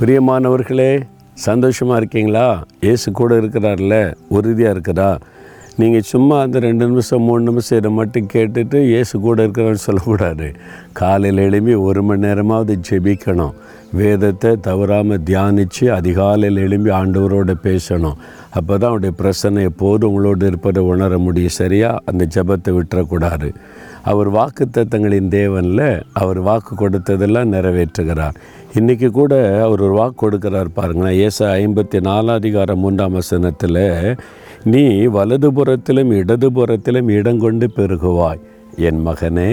பிரியமானவர்களே சந்தோஷமாக இருக்கீங்களா? ஏசு கூட இருக்கிறார்ல உறுதியாக இருக்கிறா நீங்கள் சும்மா அந்த ரெண்டு நிமிஷம் மூணு நிமிஷம் இதை மட்டும் கேட்டுட்டு இயேசு கூட இருக்கிறான்னு சொல்லக்கூடாது. காலையில் எழும்பி ஒரு மணி நேரமாவது ஜெபிக்கணும். வேதத்தை தவறாமல் தியானித்து அதிகாலையில் எழும்பி ஆண்டவரோட பேசணும். அப்போ தான் அவருடைய பிரச்சனை எப்போதும் உங்களோடு இருப்பதை உணர முடியும். சரியா? அந்த ஜெபத்தை விட்டுறக்கூடாது. அவர் வாக்கு தத்தங்களின் தேவனில் அவர் வாக்கு கொடுத்ததெல்லாம் நிறைவேற்றுகிறார். இன்றைக்கி கூட அவர் ஒரு வாக்கு கொடுக்குறார் பாருங்களேன். ஏச ஐம்பத்தி நாலாம் அதிகாரம் மூன்றாம் வசனத்தில் நீ வலதுபுறத்திலும் இடதுபுறத்திலும் இடங்கொண்டு பெருகுவாய். என் மகனே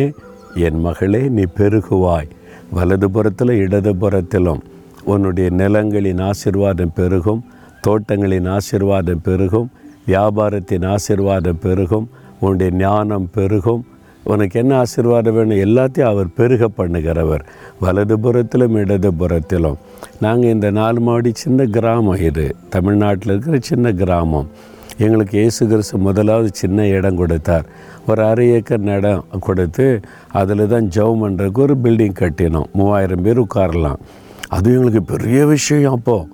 என் மகளே நீ பெருகுவாய். வலதுபுறத்தில் இடதுபுறத்திலும் உன்னுடைய நிலங்களின் ஆசிர்வாதம் பெருகும் தோட்டங்களின் ஆசிர்வாதம் பெருகும் வியாபாரத்தின் ஆசிர்வாதம் பெருகும் உன்னுடைய ஞானம் பெருகும் உனக்கு என்ன ஆசீர்வாதம் வேணும்? எல்லாத்தையும் அவர் பெருக பண்ணுகிறவர். வலதுபுறத்திலும் இடதுபுறத்திலும். நாங்கள் இந்த நாலு மாடி சின்ன கிராமம் இது. தமிழ்நாட்டில் இருக்கிற சின்ன கிராமம். எங்களுக்கு இயேசு கிறிஸ்து முதலாவது சின்ன இடம் கொடுத்தார். ஒரு அரை ஏக்கர் இடம் கொடுத்து அதில் தான் ஜெபம் பண்ணுறதுக்கு ஒரு பில்டிங் கட்டினோம். மூவாயிரம் பேர் உட்காரலாம். அது எங்களுக்கு பெரிய விஷயம் அப்போது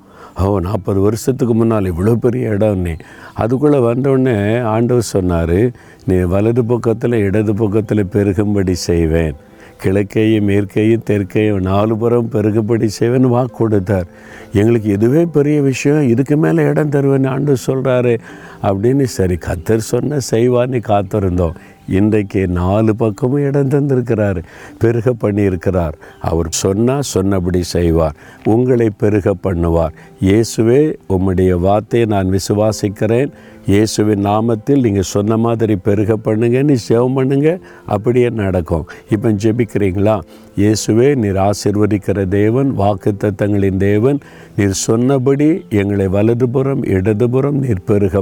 ஓ நாற்பது வருஷத்துக்கு முன்னால் இவ்வளோ பெரிய இடம்னு அதுக்குள்ளே வந்தோடனே ஆண்டவர் சொன்னார் நீ வலது பக்கத்தில் இடது பக்கத்தில் பெருகும்படி செய்வேன். கிழக்கையும் மேற்கையும் தெற்கையும் நாலு புறம் பெருகுபடி செய்வேன். வாக்கு கொடுத்தார் எங்களுக்கு இதுவே பெரிய விஷயம் இதுக்கு மேலே இடம் தருவேன் ஆண்டு சொல்கிறாரு அப்படின்னு சரி கத்தர் சொன்ன செய்வான்னு காத்திருந்தோம். இன்றைக்கு நாலு பக்கமும் இடம் தந்திருக்கிறார் பெருக பண்ணியிருக்கிறார். அவர் சொன்னால் சொன்னபடி செய்வார் உங்களை பெருக பண்ணுவார். இயேசுவே உம்முடைய வார்த்தையை நான் விசுவாசிக்கிறேன். இயேசுவின் நாமத்தில் நீங்கள் சொன்ன மாதிரி பெருக பண்ணுங்கன்னு நீ சேவம் பண்ணுங்க. அப்படியே நடக்கும். இப்போ ஜெபிக்கிறீங்களா? இயேசுவே நீர் ஆசிர்வதிக்கிற தேவன் வாக்கு தத்தங்களின் தேவன். நீர் சொன்னபடி எங்களை வலதுபுறம் இடதுபுறம் நீர் பெருக